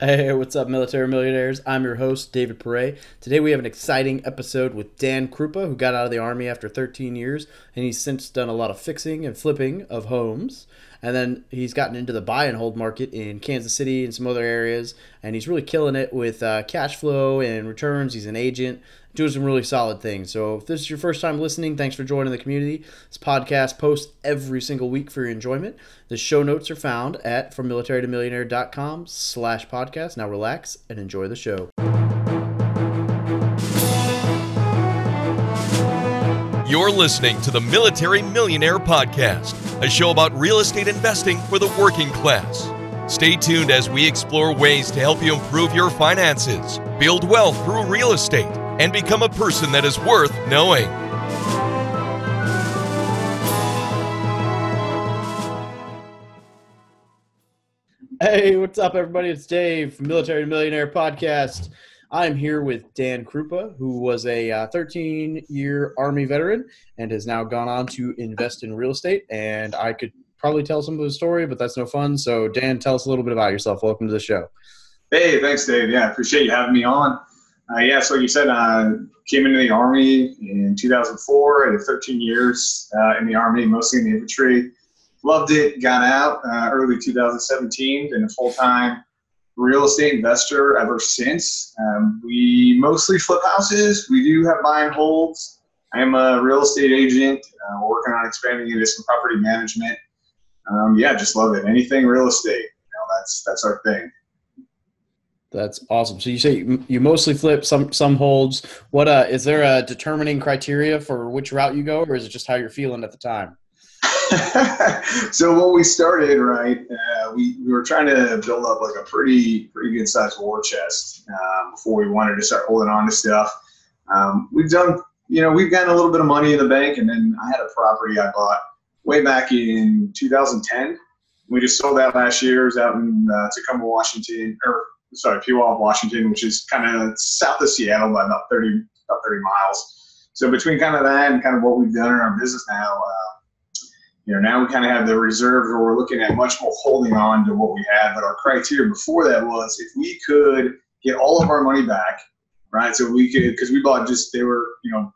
Hey, what's up, military millionaires? I'm your host, David Pere. Today we have an exciting episode with Dan Krupa, who got out of the Army after 13 years, and he's since done a lot of fixing and flipping of homes. And then he's gotten into the buy and hold market in Kansas City and some other areas, and he's really killing it with uh, cash flow and returns. He's an agent, doing some really solid things. So if this is your first time listening, thanks for joining the community. This podcast posts every single week for your enjoyment. The show notes are found at FromMilitaryToMillionaire.com slash podcast. Now relax and enjoy the show. You're listening to the Military Millionaire Podcast, a show about real estate investing for the working class. Stay tuned as we explore ways to help you improve your finances, build wealth through real estate, and become a person that is worth knowing. Hey, what's up, everybody? It's Dave from Military Millionaire Podcast. I'm here with Dan Krupa, who was a 13 uh, year Army veteran and has now gone on to invest in real estate. And I could probably tell some of his story, but that's no fun. So, Dan, tell us a little bit about yourself. Welcome to the show. Hey, thanks, Dave. Yeah, appreciate you having me on. Uh, yeah, so like you said, I uh, came into the Army in 2004. I did 13 years uh, in the Army, mostly in the infantry. Loved it, got out uh, early 2017, been a full time real estate investor ever since. Um, we mostly flip houses. We do have buy and holds. I am a real estate agent, uh, working on expanding into some property management. Um, yeah, just love it. Anything real estate, you know, that's that's our thing. That's awesome. So you say you mostly flip some some holds. What uh is there a determining criteria for which route you go, or is it just how you're feeling at the time? so when we started, right, uh, we, we were trying to build up like a pretty pretty good sized war chest um, before we wanted to start holding on to stuff. Um, we've done, you know, we've gotten a little bit of money in the bank, and then I had a property I bought way back in 2010. We just sold that last year. It was out in uh, Tacoma, Washington, or sorry, Puyallup, Washington, which is kind of south of Seattle by about 30 about 30 miles. So between kind of that and kind of what we've done in our business now. Uh, you know, now we kind of have the reserves where we're looking at much more holding on to what we had. But our criteria before that was if we could get all of our money back, right? So we could, because we bought just, they were, you know,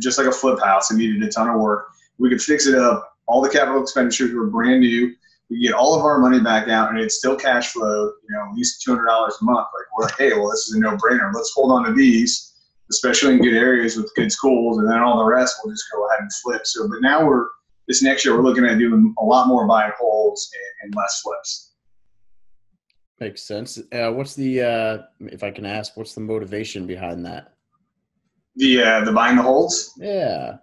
just like a flip house and needed a ton of work. We could fix it up. All the capital expenditures were brand new. We get all of our money back out and it's still cash flow, you know, at least $200 a month. Like, we're like, hey, well, this is a no brainer. Let's hold on to these, especially in good areas with good schools. And then all the rest, we'll just go ahead and flip. So, but now we're, this next year we're looking at doing a lot more buy and holds and, and less flips. Makes sense. Uh, what's the, uh, if I can ask, what's the motivation behind that? The uh, the buying the holds. Yeah.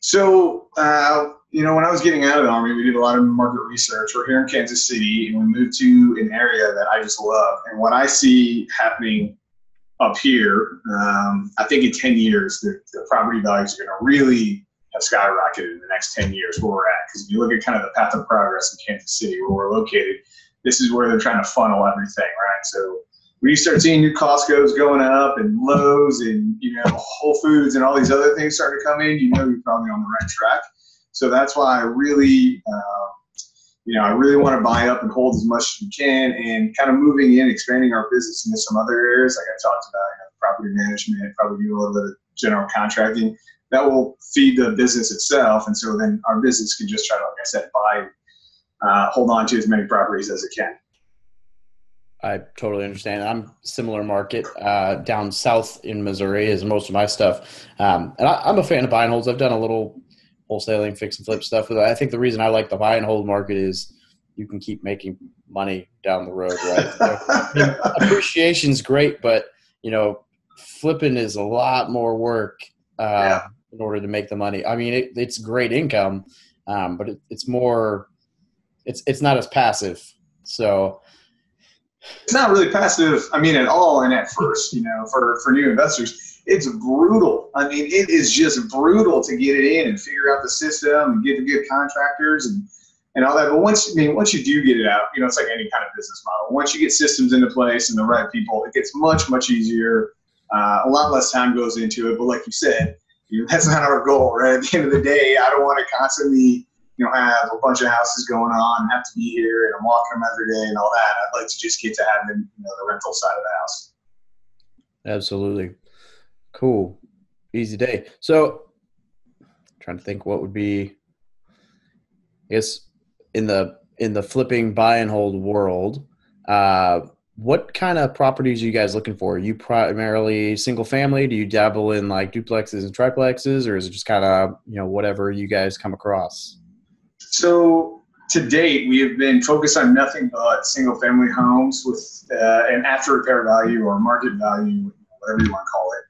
So uh, you know, when I was getting out of the army, we did a lot of market research. We're here in Kansas City, and we moved to an area that I just love. And what I see happening up here, um, I think in ten years, the, the property values are going to really have skyrocketed in the next 10 years where we're at. Because if you look at kind of the path of progress in Kansas City, where we're located, this is where they're trying to funnel everything, right? So when you start seeing new Costco's going up and Lowe's and you know Whole Foods and all these other things starting to come in, you know you're probably on the right track. So that's why I really, uh, you know, I really want to buy up and hold as much as we can, and kind of moving in, expanding our business into some other areas, like I talked about, you know, property management, probably do a little bit of general contracting that will feed the business itself. And so then our business can just try to, like I said, buy, uh, hold on to as many properties as it can. I totally understand. I'm similar market uh, down south in Missouri is most of my stuff, um, and I, am a fan of buy and holds. I've done a little wholesaling, fix and flip stuff. I think the reason I like the buy and hold market is you can keep making money down the road, right? so, appreciation's great, but you know, flipping is a lot more work. Uh, yeah in order to make the money. I mean, it, it's great income, um, but it, it's more, it's it's not as passive. So it's not really passive. I mean, at all. And at first, you know, for for new investors, it's brutal. I mean, it is just brutal to get it in and figure out the system and get the good contractors and and all that. But once I mean, once you do get it out, you know, it's like any kind of business model. Once you get systems into place and the right people, it gets much much easier. Uh, a lot less time goes into it. But like you said, you know, that's not our goal, right? At the end of the day, I don't want to constantly you know, have a bunch of houses going on have to be here and I'm walking them every day and all that. I'd like to just get to having, you know, the rental side of the house. Absolutely. Cool. Easy day. So trying to think what would be I guess in the in the flipping buy and hold world, uh what kind of properties are you guys looking for? Are you primarily single family? Do you dabble in like duplexes and triplexes, or is it just kind of you know whatever you guys come across? So to date, we have been focused on nothing but single family homes with uh, an after repair value or market value, whatever you want to call it,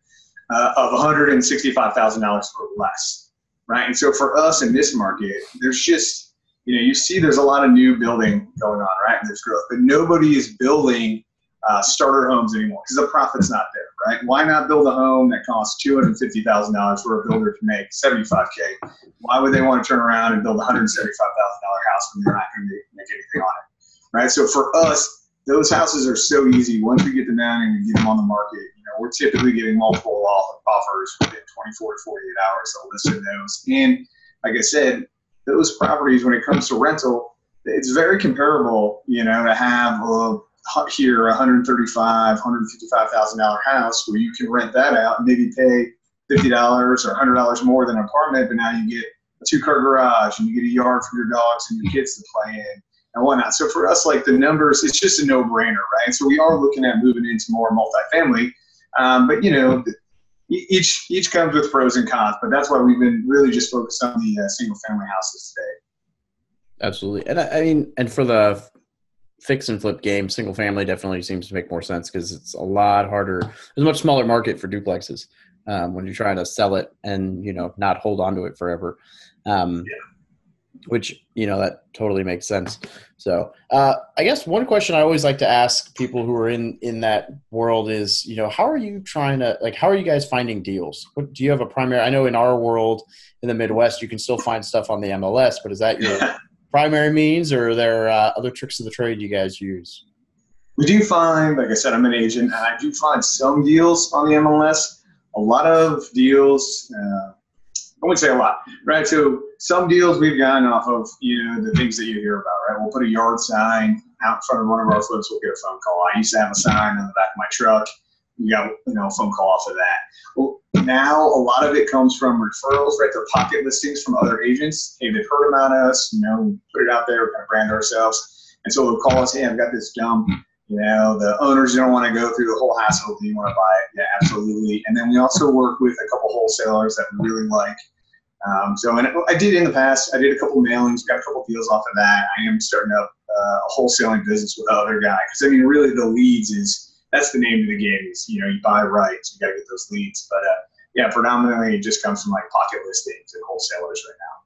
uh, of $165,000 or less, right? And so for us in this market, there's just you know, you see there's a lot of new building going on, right? And there's growth, but nobody is building uh, starter homes anymore because the profit's not there, right? Why not build a home that costs two hundred fifty thousand dollars where a builder can make seventy five k? Why would they want to turn around and build a hundred seventy five thousand dollar house when they're not going to make anything on it, right? So for us, those houses are so easy. Once we get them down and we get them on the market, we're typically getting multiple offers within 24 to 48 hours of listing those. And like I said, those properties, when it comes to rental, it's very comparable, you know, to have a here a 135 155000 dollar house where you can rent that out and maybe pay $50 or $100 more than an apartment but now you get a two car garage and you get a yard for your dogs and your kids to play in and whatnot so for us like the numbers it's just a no brainer right so we are looking at moving into more multifamily um, but you know each each comes with pros and cons, but that's why we've been really just focused on the uh, single family houses today. Absolutely, and I, I, mean, and for the fix and flip game, single family definitely seems to make more sense because it's a lot harder. There's a much smaller market for duplexes um, when you're trying to sell it and you know not hold on to it forever. Um, yeah which you know that totally makes sense. So uh, i guess one question i always like to ask people who are in in that world is you know how are you trying to like how are you guys finding deals? What, do you have a primary i know in our world in the midwest you can still find stuff on the mls but is that your primary means or are there uh, other tricks of the trade you guys use? We do find like i said i'm an agent and i do find some deals on the mls a lot of deals uh, I wouldn't say a lot, right? So some deals we've gotten off of, you know, the things that you hear about, right? We'll put a yard sign out in front of one of our flips. We'll get a phone call. I used to have a sign on the back of my truck. We got, you know, a phone call off of that. Well, now a lot of it comes from referrals, right? They're pocket listings from other agents. Hey, they've heard about us, you know, put it out there, we're kind of brand ourselves. And so they'll call us, hey, I've got this dump hmm. you know, the owners don't want to go through the whole hassle. Do you want to buy it? Yeah, absolutely. And then we also work with a couple wholesalers that we really like. Um, so, and I did in the past, I did a couple mailings, got a couple deals off of that. I am starting up uh, a wholesaling business with other guy because I mean, really, the leads is that's the name of the game. Is you know, you buy right, so you got to get those leads. But uh, yeah, predominantly it just comes from like pocket listings and wholesalers right now.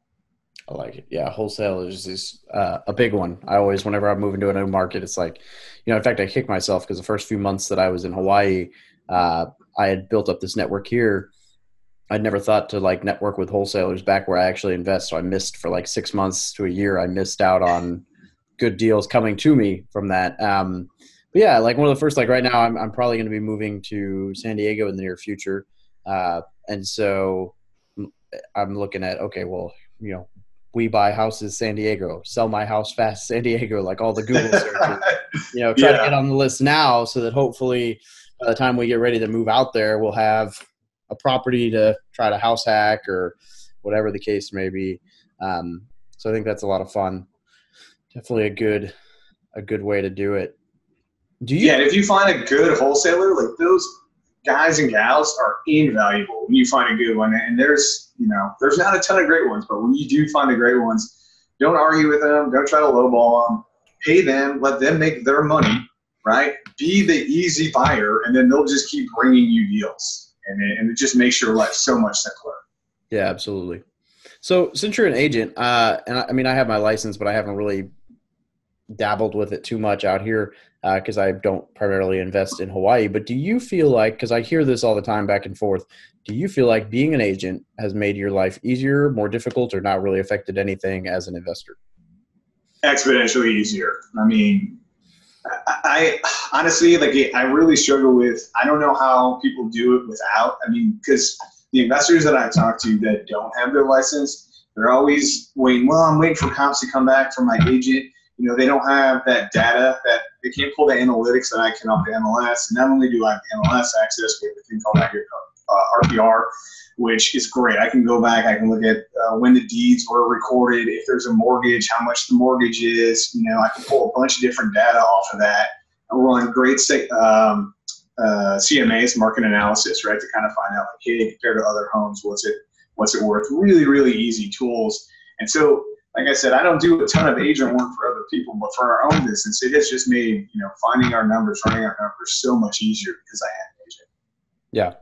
I like it. Yeah, wholesalers is, is uh, a big one. I always, whenever I move into a new market, it's like, you know, in fact, I kick myself because the first few months that I was in Hawaii, uh, I had built up this network here. I'd never thought to like network with wholesalers back where I actually invest. So I missed for like six months to a year. I missed out on good deals coming to me from that. Um, but yeah, like one of the first, like right now, I'm, I'm probably going to be moving to San Diego in the near future. Uh, and so I'm looking at, okay, well, you know, we buy houses San Diego, sell my house fast San Diego, like all the Google searches, you know, try yeah. to get on the list now so that hopefully by the time we get ready to move out there, we'll have a property to try to house hack or whatever the case may be. Um, so I think that's a lot of fun. Definitely a good, a good way to do it. Do you? Yeah, if you find a good wholesaler, like those guys and gals are invaluable when you find a good one. And there's, you know, there's not a ton of great ones, but when you do find the great ones, don't argue with them. Don't try to lowball them. Pay them. Let them make their money. Right. Be the easy buyer, and then they'll just keep bringing you deals and it, and it just makes your life so much simpler. Yeah, absolutely. So since you're an agent, uh, and I, I mean, I have my license, but I haven't really dabbled with it too much out here because uh, I don't primarily invest in Hawaii. But do you feel like, because I hear this all the time back and forth, do you feel like being an agent has made your life easier, more difficult, or not really affected anything as an investor? Exponentially easier. I mean, I, honestly like I really struggle with. I don't know how people do it without. I mean, because the investors that I talk to that don't have their license, They're always waiting. Well, I'm waiting for comps to come back from my agent. You know, they don't have that data that they can't pull the analytics that I can off the MLS. And not only do I have the MLS access, we have a thing called uh, RPR, which is great. I can go back, I can look at uh, when the deeds were recorded, if there's a mortgage, how much the mortgage is. You know, I can pull a bunch of different data off of that. And run great um, uh, CMAs, market analysis, right, to kind of find out, like, hey, compared to other homes, what's it, what's it worth? Really, really easy tools. And so, like I said, I don't do a ton of agent work for other people, but for our own business, it has just made you know finding our numbers, running our numbers, so much easier because I have an agent. Yeah,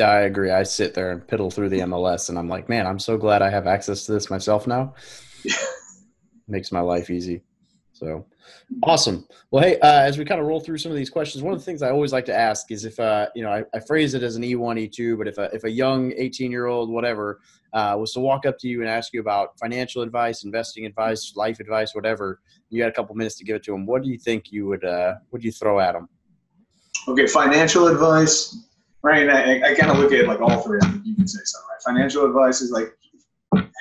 I agree. I sit there and piddle through the MLS, and I'm like, man, I'm so glad I have access to this myself now. Makes my life easy. So awesome. Well, hey, uh, as we kind of roll through some of these questions, one of the things I always like to ask is if, uh, you know, I, I, phrase it as an E1, E2, but if a, if a young 18 year old, whatever, uh, was to walk up to you and ask you about financial advice, investing advice, life advice, whatever, you got a couple minutes to give it to them. What do you think you would, uh, what do you throw at them? Okay, financial advice right? I, I kind of look at like all three. I think you can say something, right? Financial advice is like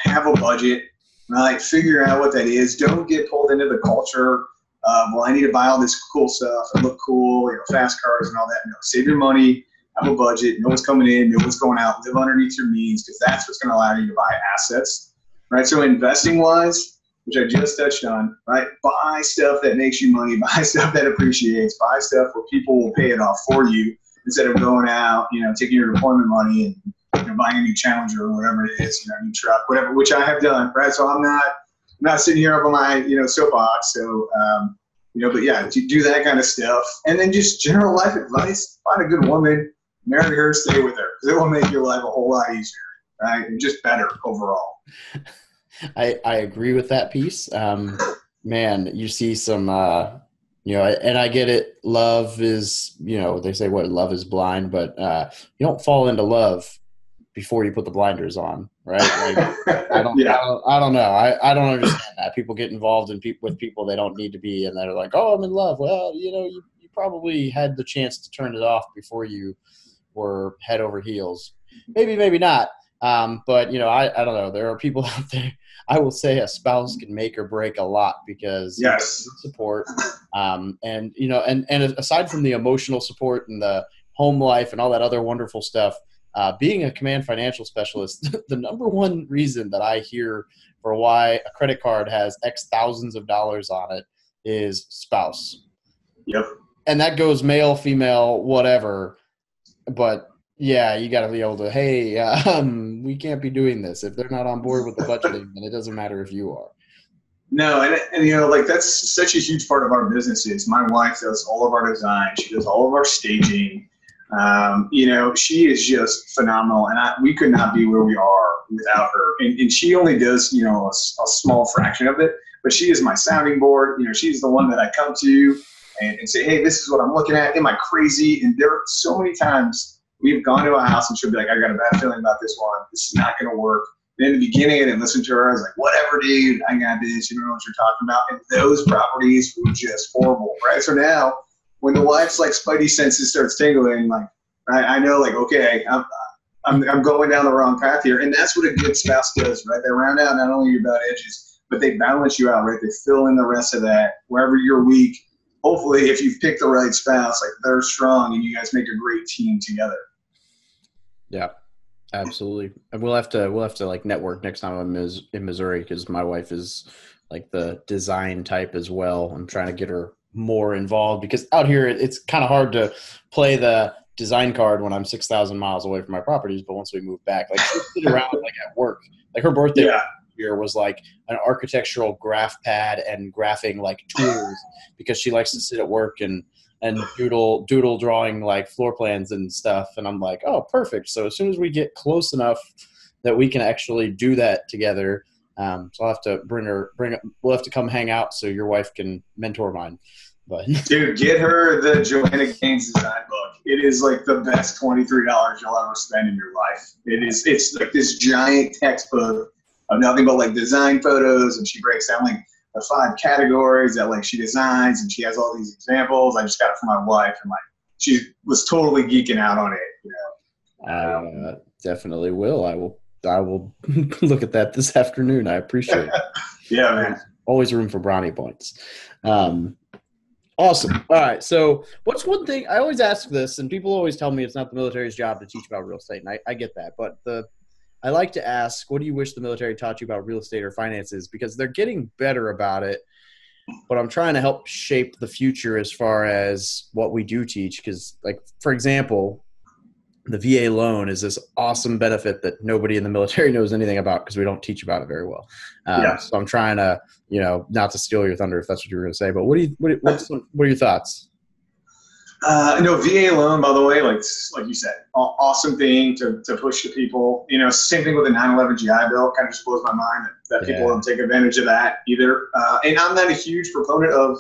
have a budget, right? Figure out what that is. Don't get pulled into the culture. Um, well, I need to buy all this cool stuff and look cool, you know, fast cars and all that. No, save your money, have a budget, know what's coming in, know what's going out, live underneath your means because that's what's going to allow you to buy assets, right? So investing wise, which I just touched on, right? Buy stuff that makes you money, buy stuff that appreciates, buy stuff where people will pay it off for you instead of going out, you know, taking your deployment money and you know, buying a new Challenger or whatever it is, you know, a new truck, whatever, which I have done, right? So I'm not, I'm not sitting here up on my, you know, soapbox. So, um, you know, but yeah, to do that kind of stuff, and then just general life advice: find a good woman, marry her, stay with her, because it will make your life a whole lot easier, right, and just better overall. I I agree with that piece. Um, man, you see some uh, you know and i get it. Love is you know they say what love is blind but uh, you don't fall into love before you put the blinders on right? Like, I, don't, yeah. I, don't, I don't know. I, I don't understand that. People get involved in pe- with people they don't need to be and they're like oh i'm in love. Well you know you, you probably had the chance to turn it off before you were head over heels. Maybe maybe not. Um, but you know I, I don't know. There are people out there I will say a spouse can make or break a lot because yes, support, um, and you know, and and aside from the emotional support and the home life and all that other wonderful stuff, uh, being a command financial specialist, the number one reason that I hear for why a credit card has X thousands of dollars on it is spouse. Yep. And that goes male, female, whatever. But yeah, you got to be able to. Hey, um, we can't be doing this if they're not on board with the budgeting. then it doesn't matter if you are. No, and, and you know, like that's such a huge part of our business. Is my wife does all of our design. She does all of our staging. Um, you know, she is just phenomenal, and I, we could not be where we are without her. And, and she only does, you know, a, a, small fraction of it, but she is my sounding board. You know, she's the one that I come to and, and say, hey, this is what I'm looking at. Am I crazy? And there are so many times we've gone to a house and she'll be like, I got a bad feeling about this one. This is not going to work. And in the beginning, I didn't listen to her. I was like, whatever, dude. I got this. You don't know what you're talking about. And those properties were just horrible, right? So now, when the wife's like spidey senses starts tingling, like I, I know, like okay, I'm, I'm I'm going down the wrong path here, and that's what a good spouse does, right? They round out not only your bad edges, but they balance you out, right? They fill in the rest of that. Wherever you're weak, hopefully, if you've picked the right spouse, like they're strong, and you guys make a great team together. Yeah, absolutely. And we'll have to we'll have to like network next time I'm in Missouri because my wife is like the design type as well. I'm trying to get her more involved because out here it's kind of hard to play the design card when I'm six thousand miles away from my properties. But once we move back, like she'll sit around like at work. Like her birthday yeah. year was like an architectural graph pad and graphing like tools because she likes to sit at work and and doodle doodle drawing like floor plans and stuff and i'm like oh perfect. So as soon as we get close enough that we can actually do that together um, so i'll have to bring her bring we'll have to come hang out so your wife can mentor mine but dude get her the joanna gaines design book. It is like the best $23 you'll ever spend in your life. It is it's like this giant textbook of nothing but like design photos and she breaks down like the five categories that like she designs and she has all these examples. I just got it from my wife and like she was totally geeking out on it. You know, I uh, definitely will. I will I will look at that this afternoon. I appreciate it. yeah, man. Always room for brownie points. Um, awesome. All right. So, what's one thing I always ask this, and people always tell me it's not the military's job to teach about real estate, and I, I get that. But the I like to ask, what do you wish the military taught you about real estate or finances? Because they're getting better about it but I'm trying to help shape the future as far as what we do teach. Because, like, for example, the VA loan is this awesome benefit that nobody in the military knows anything about because we don't teach about it very well. Um, yeah. So I'm trying to, you know, not to steal your thunder if that's what you were going to say, but what do you, what, what's, what are your thoughts? Uh, no, VA loan, by the way, like like you said, awesome thing to, to push to people. You know, same thing with the 9/11 GI Bill. Kind of just blows my mind that, that yeah. people don't take advantage of that either. Uh, and I'm not a huge proponent of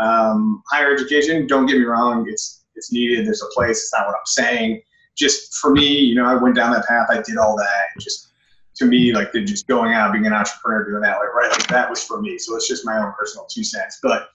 um, higher education. Don't get me wrong; it's it's needed. There's a place. It's not what I'm saying. Just for me, you know, I went down that path. I did all that. Just to me, like just going out, being an entrepreneur, doing that, like right, like that was for me. So it's just my own personal two cents. But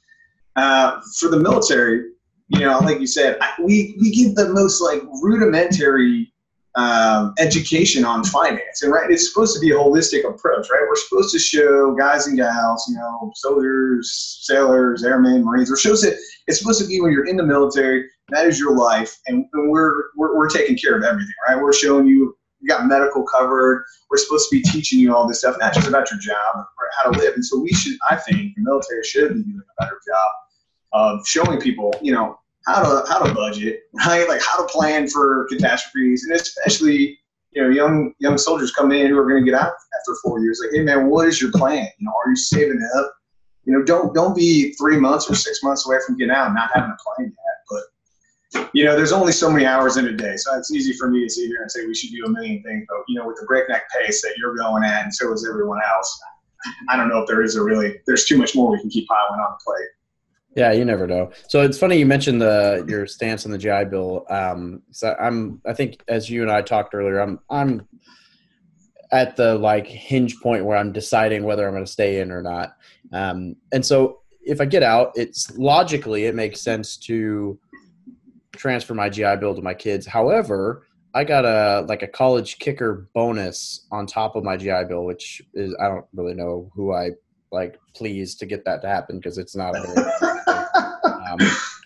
uh, for the military you know, like you said, we we give the most like rudimentary um, education on finance, and right, it's supposed to be a holistic approach, right? We're supposed to show guys and gals, you know, soldiers, sailors, airmen, marines. We're supposed to. It's supposed to be when you're in the military, that is your life, and, and we're, we're we're taking care of everything, right? We're showing you you got medical covered. We're supposed to be teaching you all this stuff, not just about your job or how to live. And so we should, I think, the military should be doing a better job of showing people, you know, how to how to budget, right? Like how to plan for catastrophes, and especially you know young young soldiers coming in who are going to get out after four years. Like, hey man, what is your plan? You know, are you saving up? You know, don't don't be three months or six months away from getting out and not having a plan yet. But you know, there's only so many hours in a day, so it's easy for me to sit here and say we should do a million things. But you know, with the breakneck pace that you're going at, and so is everyone else, I don't know if there is a really there's too much more we can keep piling on the plate. Yeah, you never know. So it's funny you mentioned the your stance on the GI Bill. Um, so I'm, I think as you and I talked earlier, I'm, I'm at the like hinge point where I'm deciding whether I'm going to stay in or not. Um, and so if I get out, it's logically it makes sense to transfer my GI Bill to my kids. However, I got a like a college kicker bonus on top of my GI Bill, which is I don't really know who I like pleased to get that to happen because it's not a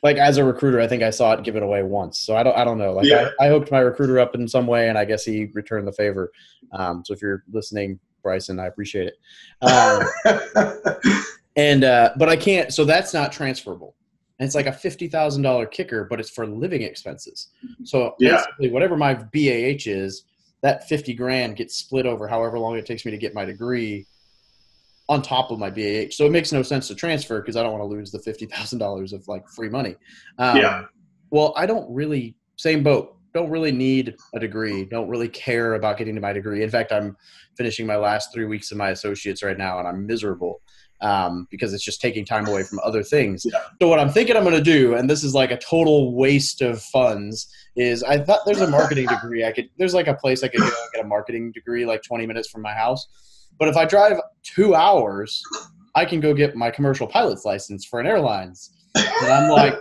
like as a recruiter, I think I saw it given away once. So I don't, I don't know. Like yeah. I, I, hooked my recruiter up in some way, and I guess he returned the favor. Um, so if you're listening, Bryson, I appreciate it. Um, and uh, but I can't. So that's not transferable. And it's like a fifty thousand dollar kicker, but it's for living expenses. So yeah. basically, whatever my BAH is, that fifty grand gets split over however long it takes me to get my degree on top of my BAH. So it makes no sense to transfer because I don't want to lose the fifty thousand dollars of like free money. Um, yeah. Well, I don't really same boat. Don't really need a degree. Don't really care about getting to my degree. In fact, I'm finishing my last three weeks of my associates right now, and I'm miserable um, because it's just taking time away from other things. Yeah. So what I'm thinking I'm going to do, and this is like a total waste of funds, is I thought there's a marketing degree I could. There's like a place I could go get a marketing degree like 20 minutes from my house but if I drive two hours, I can go get my commercial pilot's license for an airlines. And I'm like,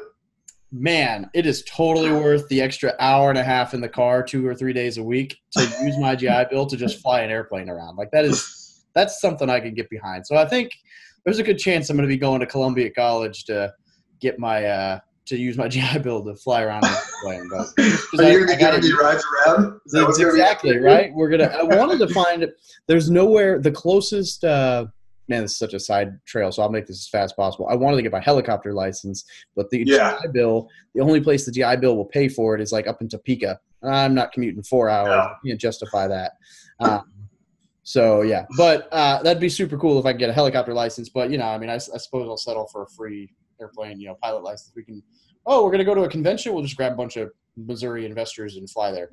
man, it is totally worth the extra hour and a half in the car, two or three days a week, to use my GI Bill to just fly an airplane around. Like that is that's something I can get behind. So I think there's a good chance I'm going to be going to Columbia College to get my uh, to use my GI Bill to fly around plane. But are you going to me rides around? That's exactly right. We're gonna. I wanted to find. There's nowhere. The closest. Uh, man, this is such a side trail, so I'll make this as fast as possible. I wanted to get my helicopter license, but the yeah. GI Bill, the only place the GI Bill will pay for it is like up in Topeka. I'm not commuting four hours. I can't justify that. Um, so yeah, but uh, that'd be super cool if I could get a helicopter license. But you know, I mean, I, I suppose I'll settle for a free airplane, you know, pilot license. We can, oh, we're going to go to a convention. We'll just grab a bunch of Missouri investors and fly there.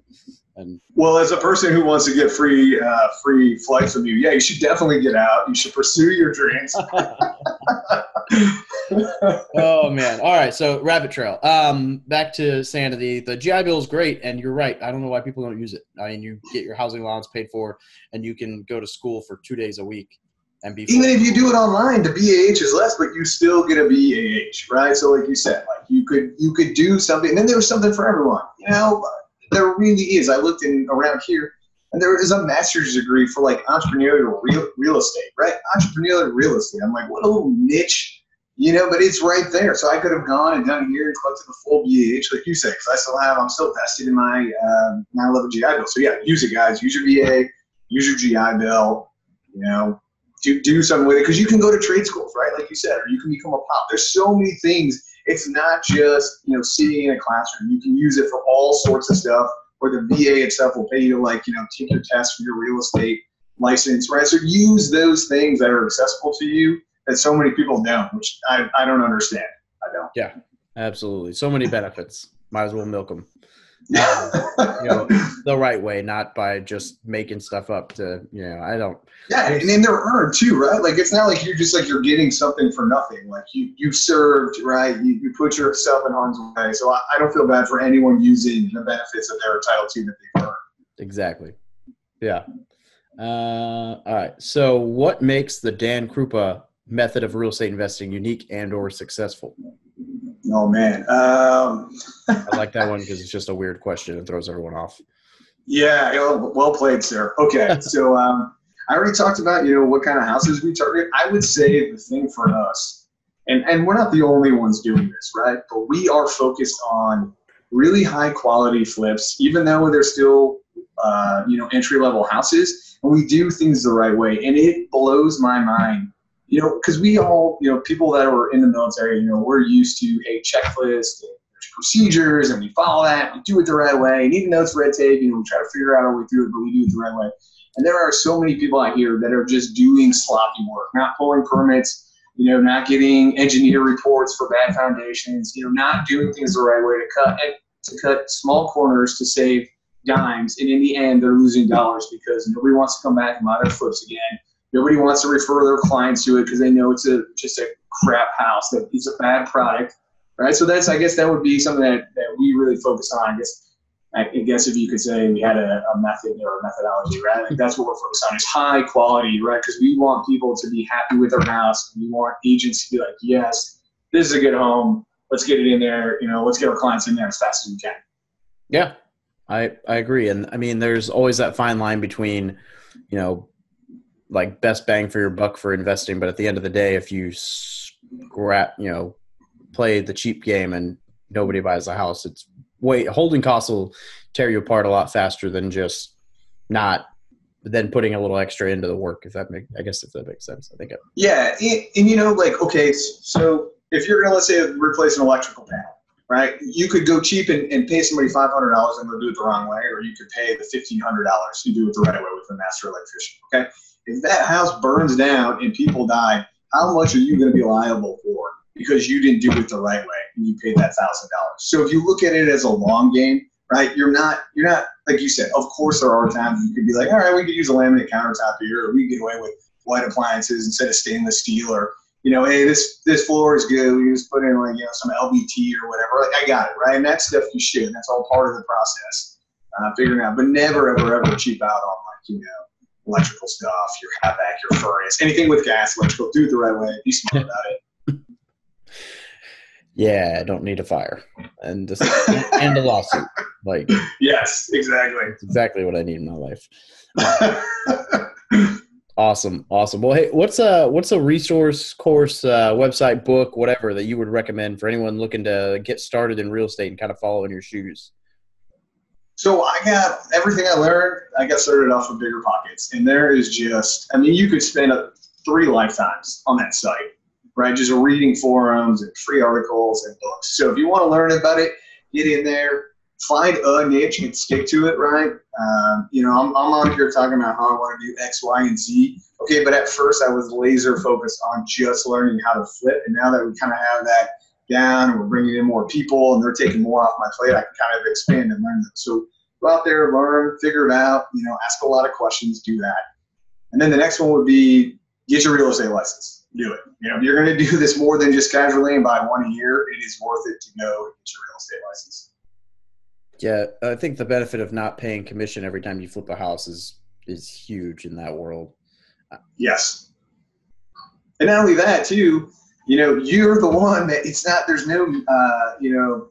And well, as a person who wants to get free uh, free flights from you, yeah, you should definitely get out. You should pursue your dreams. oh man! All right, so rabbit trail. Um, back to sanity. The GI Bill is great, and you're right. I don't know why people don't use it. I mean, you get your housing allowance paid for, and you can go to school for two days a week and even if you do it online, the BAH is less, but you still get a BAH, right? So like you said, like you could you could do something, and then there was something for everyone. You know, there really is. I looked in around here. And there is a master's degree for like entrepreneurial real, real estate, right? Entrepreneurial real estate. I'm like, what a little niche, you know, but it's right there. So I could have gone and done here and collected the full BAH, like you said, because I still have, I'm still vested in my um, 911 GI Bill. So yeah, use it, guys. Use your VA, use your GI Bill, you know, do, do something with it. Because you can go to trade schools, right? Like you said, or you can become a pop. There's so many things. It's not just, you know, sitting in a classroom. You can use it for all sorts of stuff or the VA itself will pay you to like, you know, take your test for your real estate license, right? So use those things that are accessible to you that so many people don't, which I, I don't understand. I don't. Yeah, absolutely. So many benefits. Might as well milk them. Um, you know, the right way, not by just making stuff up to, you know, I don't. Yeah, and then they're earned too, right? Like it's not like you're just like you're getting something for nothing. Like you you served, right? You, you put yourself in harm's way. So I, I don't feel bad for anyone using the benefits that they're entitled to that they've earned. Exactly. Yeah. Uh, all right. So, what makes the Dan Krupa method of real estate investing unique and or successful? Oh man, um, I like that one because it's just a weird question and throws everyone off. Yeah, well played, sir. Okay, so um, I already talked about you know what kind of houses we target. I would say the thing for us, and and we're not the only ones doing this, right? But we are focused on really high quality flips, even though they're still uh, you know entry level houses, and we do things the right way. And it blows my mind you know, because we all, you know, people that were in the military, you know, we're used to a checklist and there's procedures and we follow that, we do it the right way. And even though it's red tape, you know, we try to figure out our way through it, but we do it the right way. And there are so many people out here that are just doing sloppy work, not pulling permits, you know, not getting engineer reports for bad foundations, you know, not doing things the right way to cut eh, to cut small corners to save dimes. And in the end, they're losing dollars because nobody wants to come back and buy their flips again Nobody wants to refer their clients to it because they know it's a just a crap house that it's a bad product, right? So that's I guess that would be something that, that we really focus on. I guess I guess if you could say we had a, a method or a methodology, right? Like that's what we're focused on is high quality, right? Because we want people to be happy with their house. We want agents to be like, yes, this is a good home. Let's get it in there. You know, let's get our clients in there as fast as we can. Yeah, I I agree, and I mean, there's always that fine line between, you know, like best bang for your buck for investing. But at the end of the day, if you scrap, you know, play the cheap game and nobody buys a house, it's way holding costs will tear you apart a lot faster than just not then putting a little extra into the work. If that make, I guess if that makes sense, I think. It, yeah, and, and you know, like okay, so if you're gonna let's say replace an electrical panel, right? You could go cheap and, and pay somebody five hundred dollars and they'll do it the wrong way, or you could pay the fifteen hundred dollars to do it the right way with a master electrician. Okay, if that house burns down and people die, how much are you going to be liable for because you didn't do it the right way and you paid that thousand dollars? So if you look at it as a long game, right, you're not you're not like you said. Of course, there are times you could be like, all right, we could use a laminate countertop here, or we get away with white appliances instead of stainless steel, or you know, hey, this this floor is good. We just put in like you know some LVT or whatever. Like I got it, right? And that stuff you should. That's all part of the process, uh, figuring out. But never ever ever cheap out on like you know electrical stuff, your HVAC, your furnace, anything with gas, electrical, do it the right way. Be smart about it. Yeah, I don't need a fire and just, and a lawsuit. Like yes, exactly. exactly what I need in my life. awesome, awesome. Well, hey, what's a what's a resource, course, uh, website, book, whatever that you would recommend for anyone looking to get started in real estate and kind of follow in your shoes? So I got everything I learned. I got started off with BiggerPockets, and there is just, I mean, you could spend three lifetimes on that site, right? Just reading forums and free articles and books. So if you want to learn about it, get in there, find a niche and stick to it, right? Um, you know, I'm, I'm on here talking about how I want to do X, Y, and Z. Okay, but at first I was laser focused on just learning how to flip, and now that we kind of have that down and we're bringing in more people and they're taking more off my plate, I can kind of expand and learn them. So go out there, learn, figure it out, you know, ask a lot of questions, do that. And then the next one would be get your real estate license. Do it. You know, if you're going to do this more than just casually and buy one a year, it is worth it to go get your real estate license. Yeah, I think the benefit of not paying commission every time you flip a house is is huge in that world. Yes. And not only that, too, you know, you're the one that it's not, there's no, uh, you know,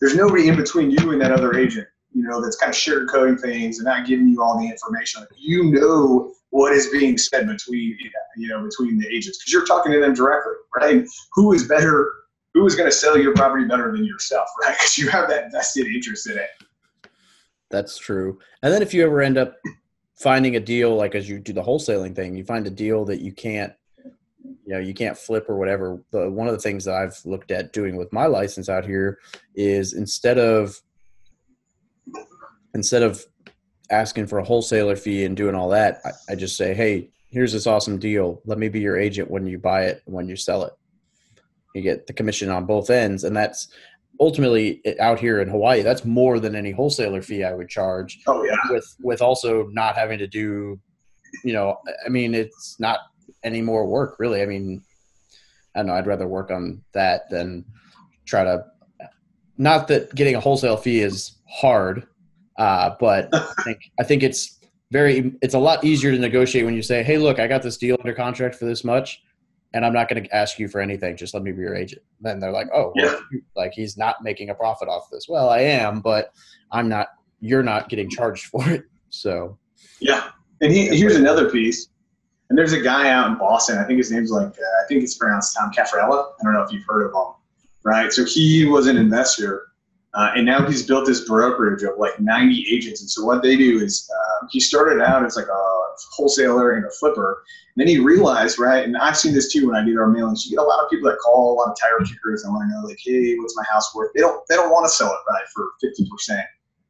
there's nobody in between you and that other agent, you know, that's kind of sugarcoating things and not giving you all the information. You know what is being said between, you know, between the agents because you're talking to them directly, right? Who is better? Who is going to sell your property better than yourself, right? Because you have that vested interest in it. That's true. And then if you ever end up finding a deal, like as you do the wholesaling thing, you find a deal that you can't, you know, you can't flip or whatever. The one of the things that I've looked at doing with my license out here is instead of instead of asking for a wholesaler fee and doing all that, I, I just say, hey, here's this awesome deal. Let me be your agent when you buy it, when you sell it. You get the commission on both ends, and that's ultimately eh, out here in Hawaii, that's more than any wholesaler fee I would charge. Oh yeah. With with also not having to do, you know, I mean, it's not any more work really. I mean, I don't know. I'd rather work on that than try to. Not that getting a wholesale fee is hard, uh, but I think I think it's very it's a lot easier to negotiate when you say, "Hey, look, I got this deal under contract for this much." and I'm not going to ask you for anything. Just let me be your agent. Then they're like, oh, well, yeah. like he's not making a profit off this. Well, I am, but I'm not. You're not getting charged for it. So. Yeah, and he, here's another piece. And there's a guy out in Boston. I think his name's like uh, I think it's pronounced Tom Caffarella. I don't know if you've heard of him, right? So he was an investor, uh, and now he's built this brokerage of like 90 agents. And so what they do is uh, he started out as like a wholesaler and a flipper. And then he realized, right, and I've seen this too when I do our mailings. You get a lot of people that call, a lot of tire kickers. I want to know, like, hey, what's my house worth? They don't, they don't want to sell it right for fifty percent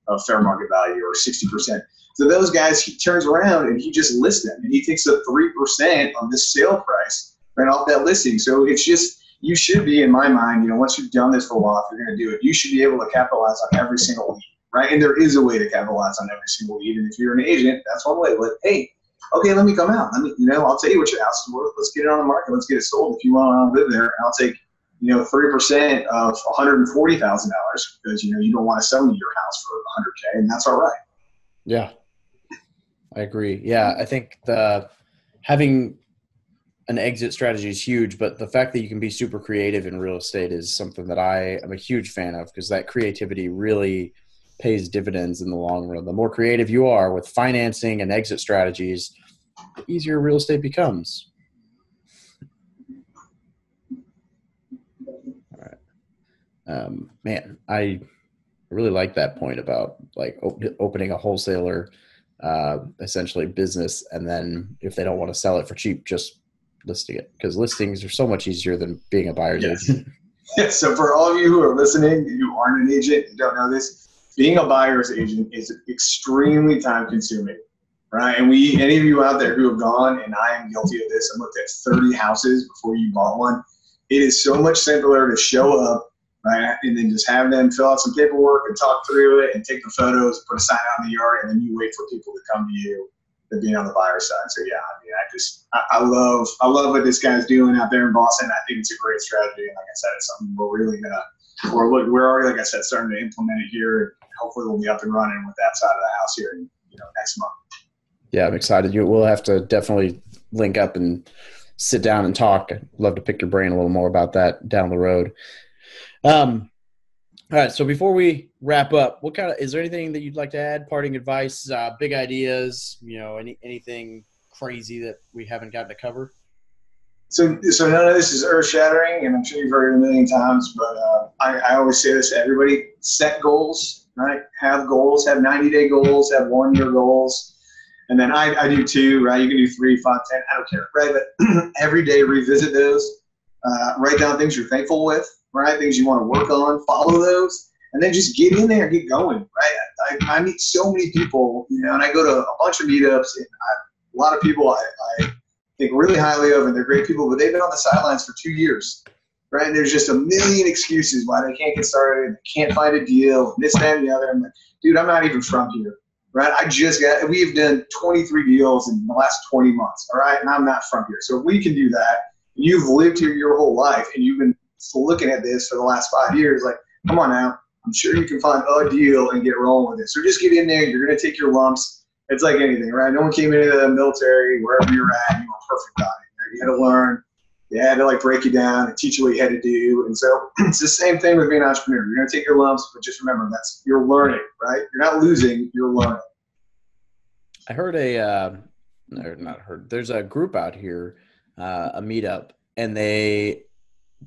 of fair market value or sixty percent. So those guys, he turns around and he just lists them, and he takes a three percent on this sale price right off that listing. So it's just you should be, in my mind, you know, once you've done this for a while, if you're going to do it, you should be able to capitalize on every single lead, right? And there is a way to capitalize on every single lead. And if you're an agent, that's one way. Like, hey, okay, let me come out. Let me, you know, I'll tell you what your house is worth. Let's get it on the market. Let's get it sold. If you want to live there, I'll take, you know, three percent of one hundred and forty thousand dollars because you know you don't want to sell me your house for hundred k, and that's all right. Yeah, I agree. Yeah, I think the having an exit strategy is huge, but the fact that you can be super creative in real estate is something that I am a huge fan of because that creativity really pays dividends in the long run. The more creative you are with financing and exit strategies, the easier real estate becomes. All right. Um, man, I really like that point about like op- opening a wholesaler uh, essentially business and then if they don't want to sell it for cheap just listing it because listings are so much easier than being a buyer's yes. agent yeah, so for all of you who are listening you aren't an agent and don't know this being a buyer's agent is extremely time consuming, right? And we, any of you out there who have gone, and I am guilty of this, I looked at 30 houses before you bought one. It is so much simpler to show up, right? And then just have them fill out some paperwork and talk through it and take the photos, put a sign out in the yard, and then you wait for people to come to you than being on the buyer side. So yeah, I mean, I just I, I, love I love what this guy's doing out there in Boston. I think it's a great strategy, and like I said, it's something we're really gonna we're we're already like I said starting to implement it here hopefully we'll be up and running with that side of the house here, you know, next month. Yeah, I'm excited. You we'll have to definitely link up and sit down and talk. I'd love to pick your brain a little more about that down the road. Um, all right. So before we wrap up, what kind of is there anything that you'd like to add? Parting advice, uh, big ideas, you know, any anything crazy that we haven't gotten to cover? So, so none of this is earth shattering, and I'm sure you've heard it a million times. But uh, I, I always say this to everybody: set goals, right? Have goals, have 90 day goals, have one year goals. And then I, I do two, right? You can do three, five, ten, I don't care, right? But every day revisit those, uh, write down things you're thankful with, right? Things you want to work on, follow those, and then just get in there and get going, right? I, I meet so many people, you know, and I go to a bunch of meetups, and I, a lot of people I, I think really highly of, and they're great people, but they've been on the sidelines for two years right? And there's just a million excuses why they can't get started, they can't find a deal, this, that, and the other. I'm like, dude, I'm not even from here, right? I just got, we've done 23 deals in the last 20 months, all right? And I'm not from here. So if we can do that, you've lived here your whole life and you've been looking at this for the last five years, like, come on now. I'm sure you can find a deal and get rolling with it. So just get in there. You're going to take your lumps. It's like anything, right? No one came into the military, wherever you're at, you were perfect on it. You had to learn They had to like break you down and teach you what you had to do. And so it's the same thing with being an entrepreneur. You're going to take your lumps, but just remember that's you're learning, right? You're not losing, you're learning. I heard a, uh, not heard. There's a group out here, uh, a meetup, and they,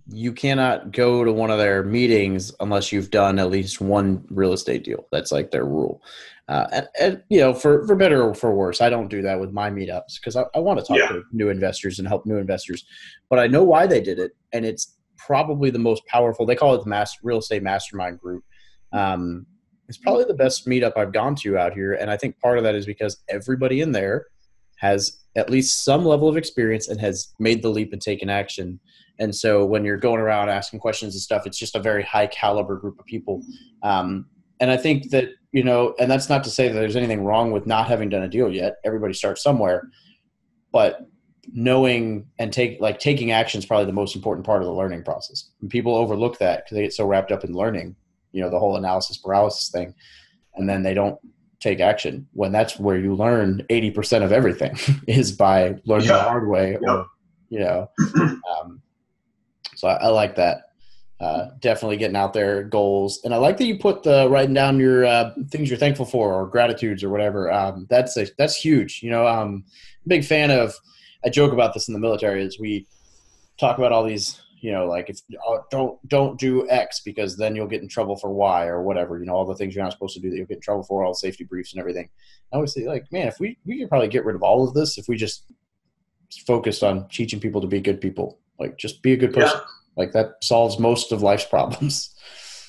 you cannot go to one of their meetings unless you've done at least one real estate deal. That's like their rule. Uh, and, and, you know, for, for better or for worse, I don't do that with my meetups because I, I want to talk Yeah. to new investors and help new investors. But I know why they did it, and it's probably the most powerful. They call it the mass real estate mastermind group. Um, it's probably the best meetup I've gone to out here, and I think part of that is because everybody in there has at least some level of experience and has made the leap and taken action. And so when you're going around asking questions and stuff, it's just a very high caliber group of people. Um, and I think that you know, and that's not to say that there's anything wrong with not having done a deal yet. Everybody starts somewhere, but knowing and take like taking action is probably the most important part of the learning process. And people overlook that because they get so wrapped up in learning, you know, the whole analysis paralysis thing, and then they don't take action when that's where you learn 80% of everything is by learning the hard way Yep. or you know um, so I, I like that. Uh, definitely getting out there goals. And i like that you put the writing down your uh, things you're thankful for or gratitudes or whatever. Um, that's a, that's huge you know um, big fan of i joke about this in the military is we talk about all these you know like if oh, uh, don't don't do x because then you'll get in trouble for y or whatever you know all the things you're not supposed to do that you'll get in trouble for all the safety briefs and everything i always say like man if we we could probably get rid of all of this if we just focused on teaching people to be good people like just be a good person like that solves most of life's problems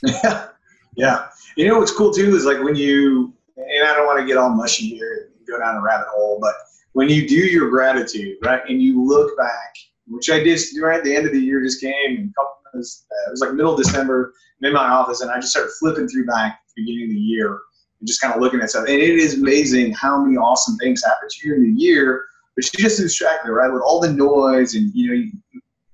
Yeah. yeah. You know what's cool too is like when you, and I don't want to get all mushy here and go down a rabbit hole, but when you do your gratitude, right, and you look back, which I did right at the end of the year just came, and couple, it was, uh, it was like middle December, I'm in my office, and I just started flipping through back the beginning of the year and just kind of looking at stuff. And it is amazing how many awesome things happen to you in the year, but you just distracted, right, with all the noise and, you know, you,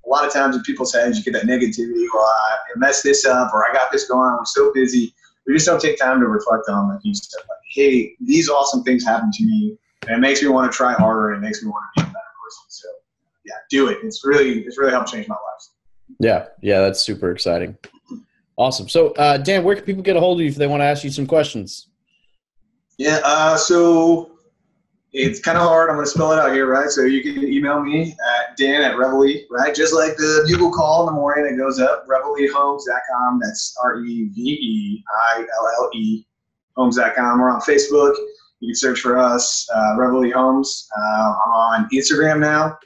a lot of times in people's heads, you get that negativity, or I messed this up, or I got this going I'm so busy. We just don't take time to reflect on like you said, like, hey, these awesome things happen to me, and it makes me want to try harder, and it makes me want to be yeah, do it. It's really, it's really helped change my life. yeah yeah that's super exciting awesome so uh, dan where can people get a hold of you if they want to ask you some questions Yeah. Uh, so it's kind of hard. I'm going to spell it out here, right? So you can email me at Dan at Reveille, right? Just like the bugle call in the morning that goes up, ReveilleHomes.com. That's R E V E I L L E Homes.com. We're on Facebook. You can search for us, uh, Reveille Homes. Uh, I'm on Instagram now,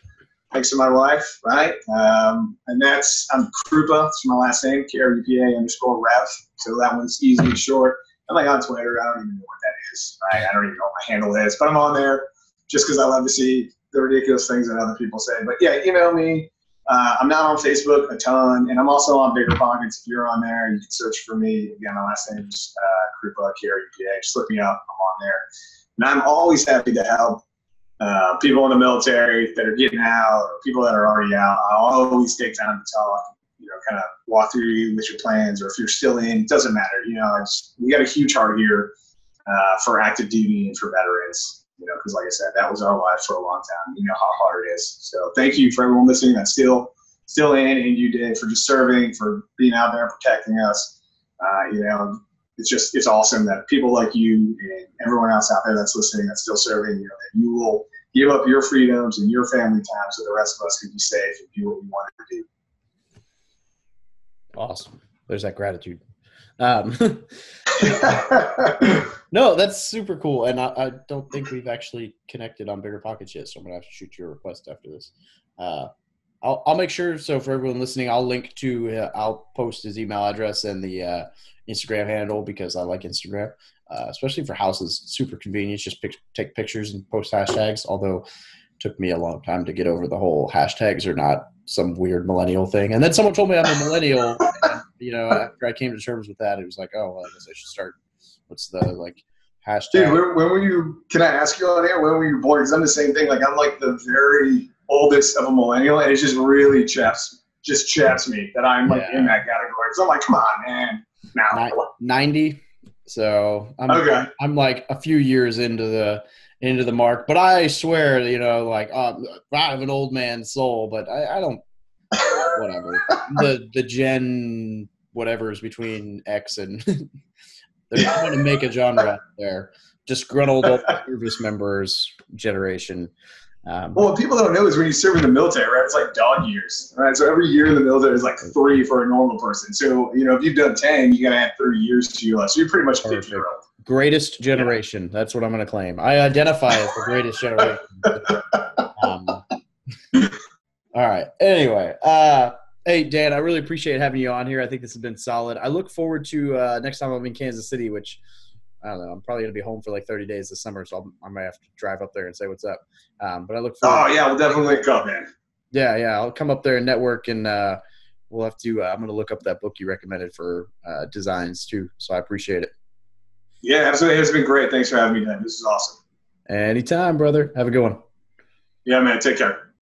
thanks to my wife, right? Um, and that's, I'm Krupa. It's my last name, K R U P A underscore Rev. So that one's easy and short. I'm like on Twitter. I don't even know what that is. Right? I don't even know what my handle is, but I'm on there just because I love to see the ridiculous things that other people say. But yeah, email me. Uh, I'm not on Facebook a ton, and I'm also on BiggerPockets. If you're on there, you can search for me. Again, my last name is uh, Krupa, K-R-U-P-A. Just look me up. I'm on there. And I'm always happy to help uh, people in the military that are getting out or people that are already out. I'll always take time to talk, you know, kind of walk through you with your plans, or if you're still in, it doesn't matter. You know, we got a huge heart here uh, for active duty and for veterans. You know, because like I said, that was our life for a long time. You know how hard it is. So thank you for everyone listening that's still still in, and you did for just serving, for being out there and protecting us. Uh, you know, it's just it's awesome that people like you and everyone else out there that's listening that's still serving. You know, that you will give up your freedoms and your family time so the rest of us can be safe and do what we want to do. awesome there's that gratitude um, No, that's super cool, and I, I don't think we've actually connected on BiggerPockets yet. So I'm gonna have to shoot you a request after this. Uh, I'll I'll make sure. So for everyone listening, I'll link to uh, I'll post his email address and the uh, Instagram handle because I like Instagram, uh, especially for houses. Super convenient. Just pic- take pictures and post hashtags. Although it took me a long time to get over the whole hashtags are not some weird millennial thing. And then someone told me I'm a millennial. and, you know, after I came to terms with that, it was like, oh, well, I guess I should start. What's the like hashtag? Dude, when, when were you? Can I ask you on air? When were you born? Because I'm the same thing. Like I'm like the very oldest of a millennial, and it just really chaps, just chaps me that I'm like Yeah. in that category. So I'm like, come on, man. Now, 90 so i'm okay. i'm like a few years into the into the mark but i swear you know like uh, i have an old man soul but i, I don't whatever. the the Gen whatever is between X and they're trying to make a genre there. Disgruntled old service members generation. Um, Well, what people don't know is when you serve in the military, right? It's like dog years, right? So every year in the military is like three for a normal person. So you know, if you've done ten, you gotta add thirty years to your life. So you're pretty much fifty Perfect. year old. greatest generation. That's what I'm going to claim. I identify as the greatest generation. Um, all right. Anyway, uh, hey Dan, I really appreciate having you on here. I think this has been solid. I look forward to uh, next time I'm in Kansas City, which I don't know. I'm probably going to be home for like 30 days this summer, so I'll, I might have to drive up there and say what's up. Um, but I look forward. Oh yeah, we'll definitely come in. Yeah, yeah. I'll come up there and network, and uh, we'll have to. Uh, I'm going to look up that book you recommended for uh, designs too. So I appreciate it. Yeah, absolutely. It's been great. Thanks for having me, Dan. This is awesome. Anytime, brother. Have a good one. Yeah, man. Take care.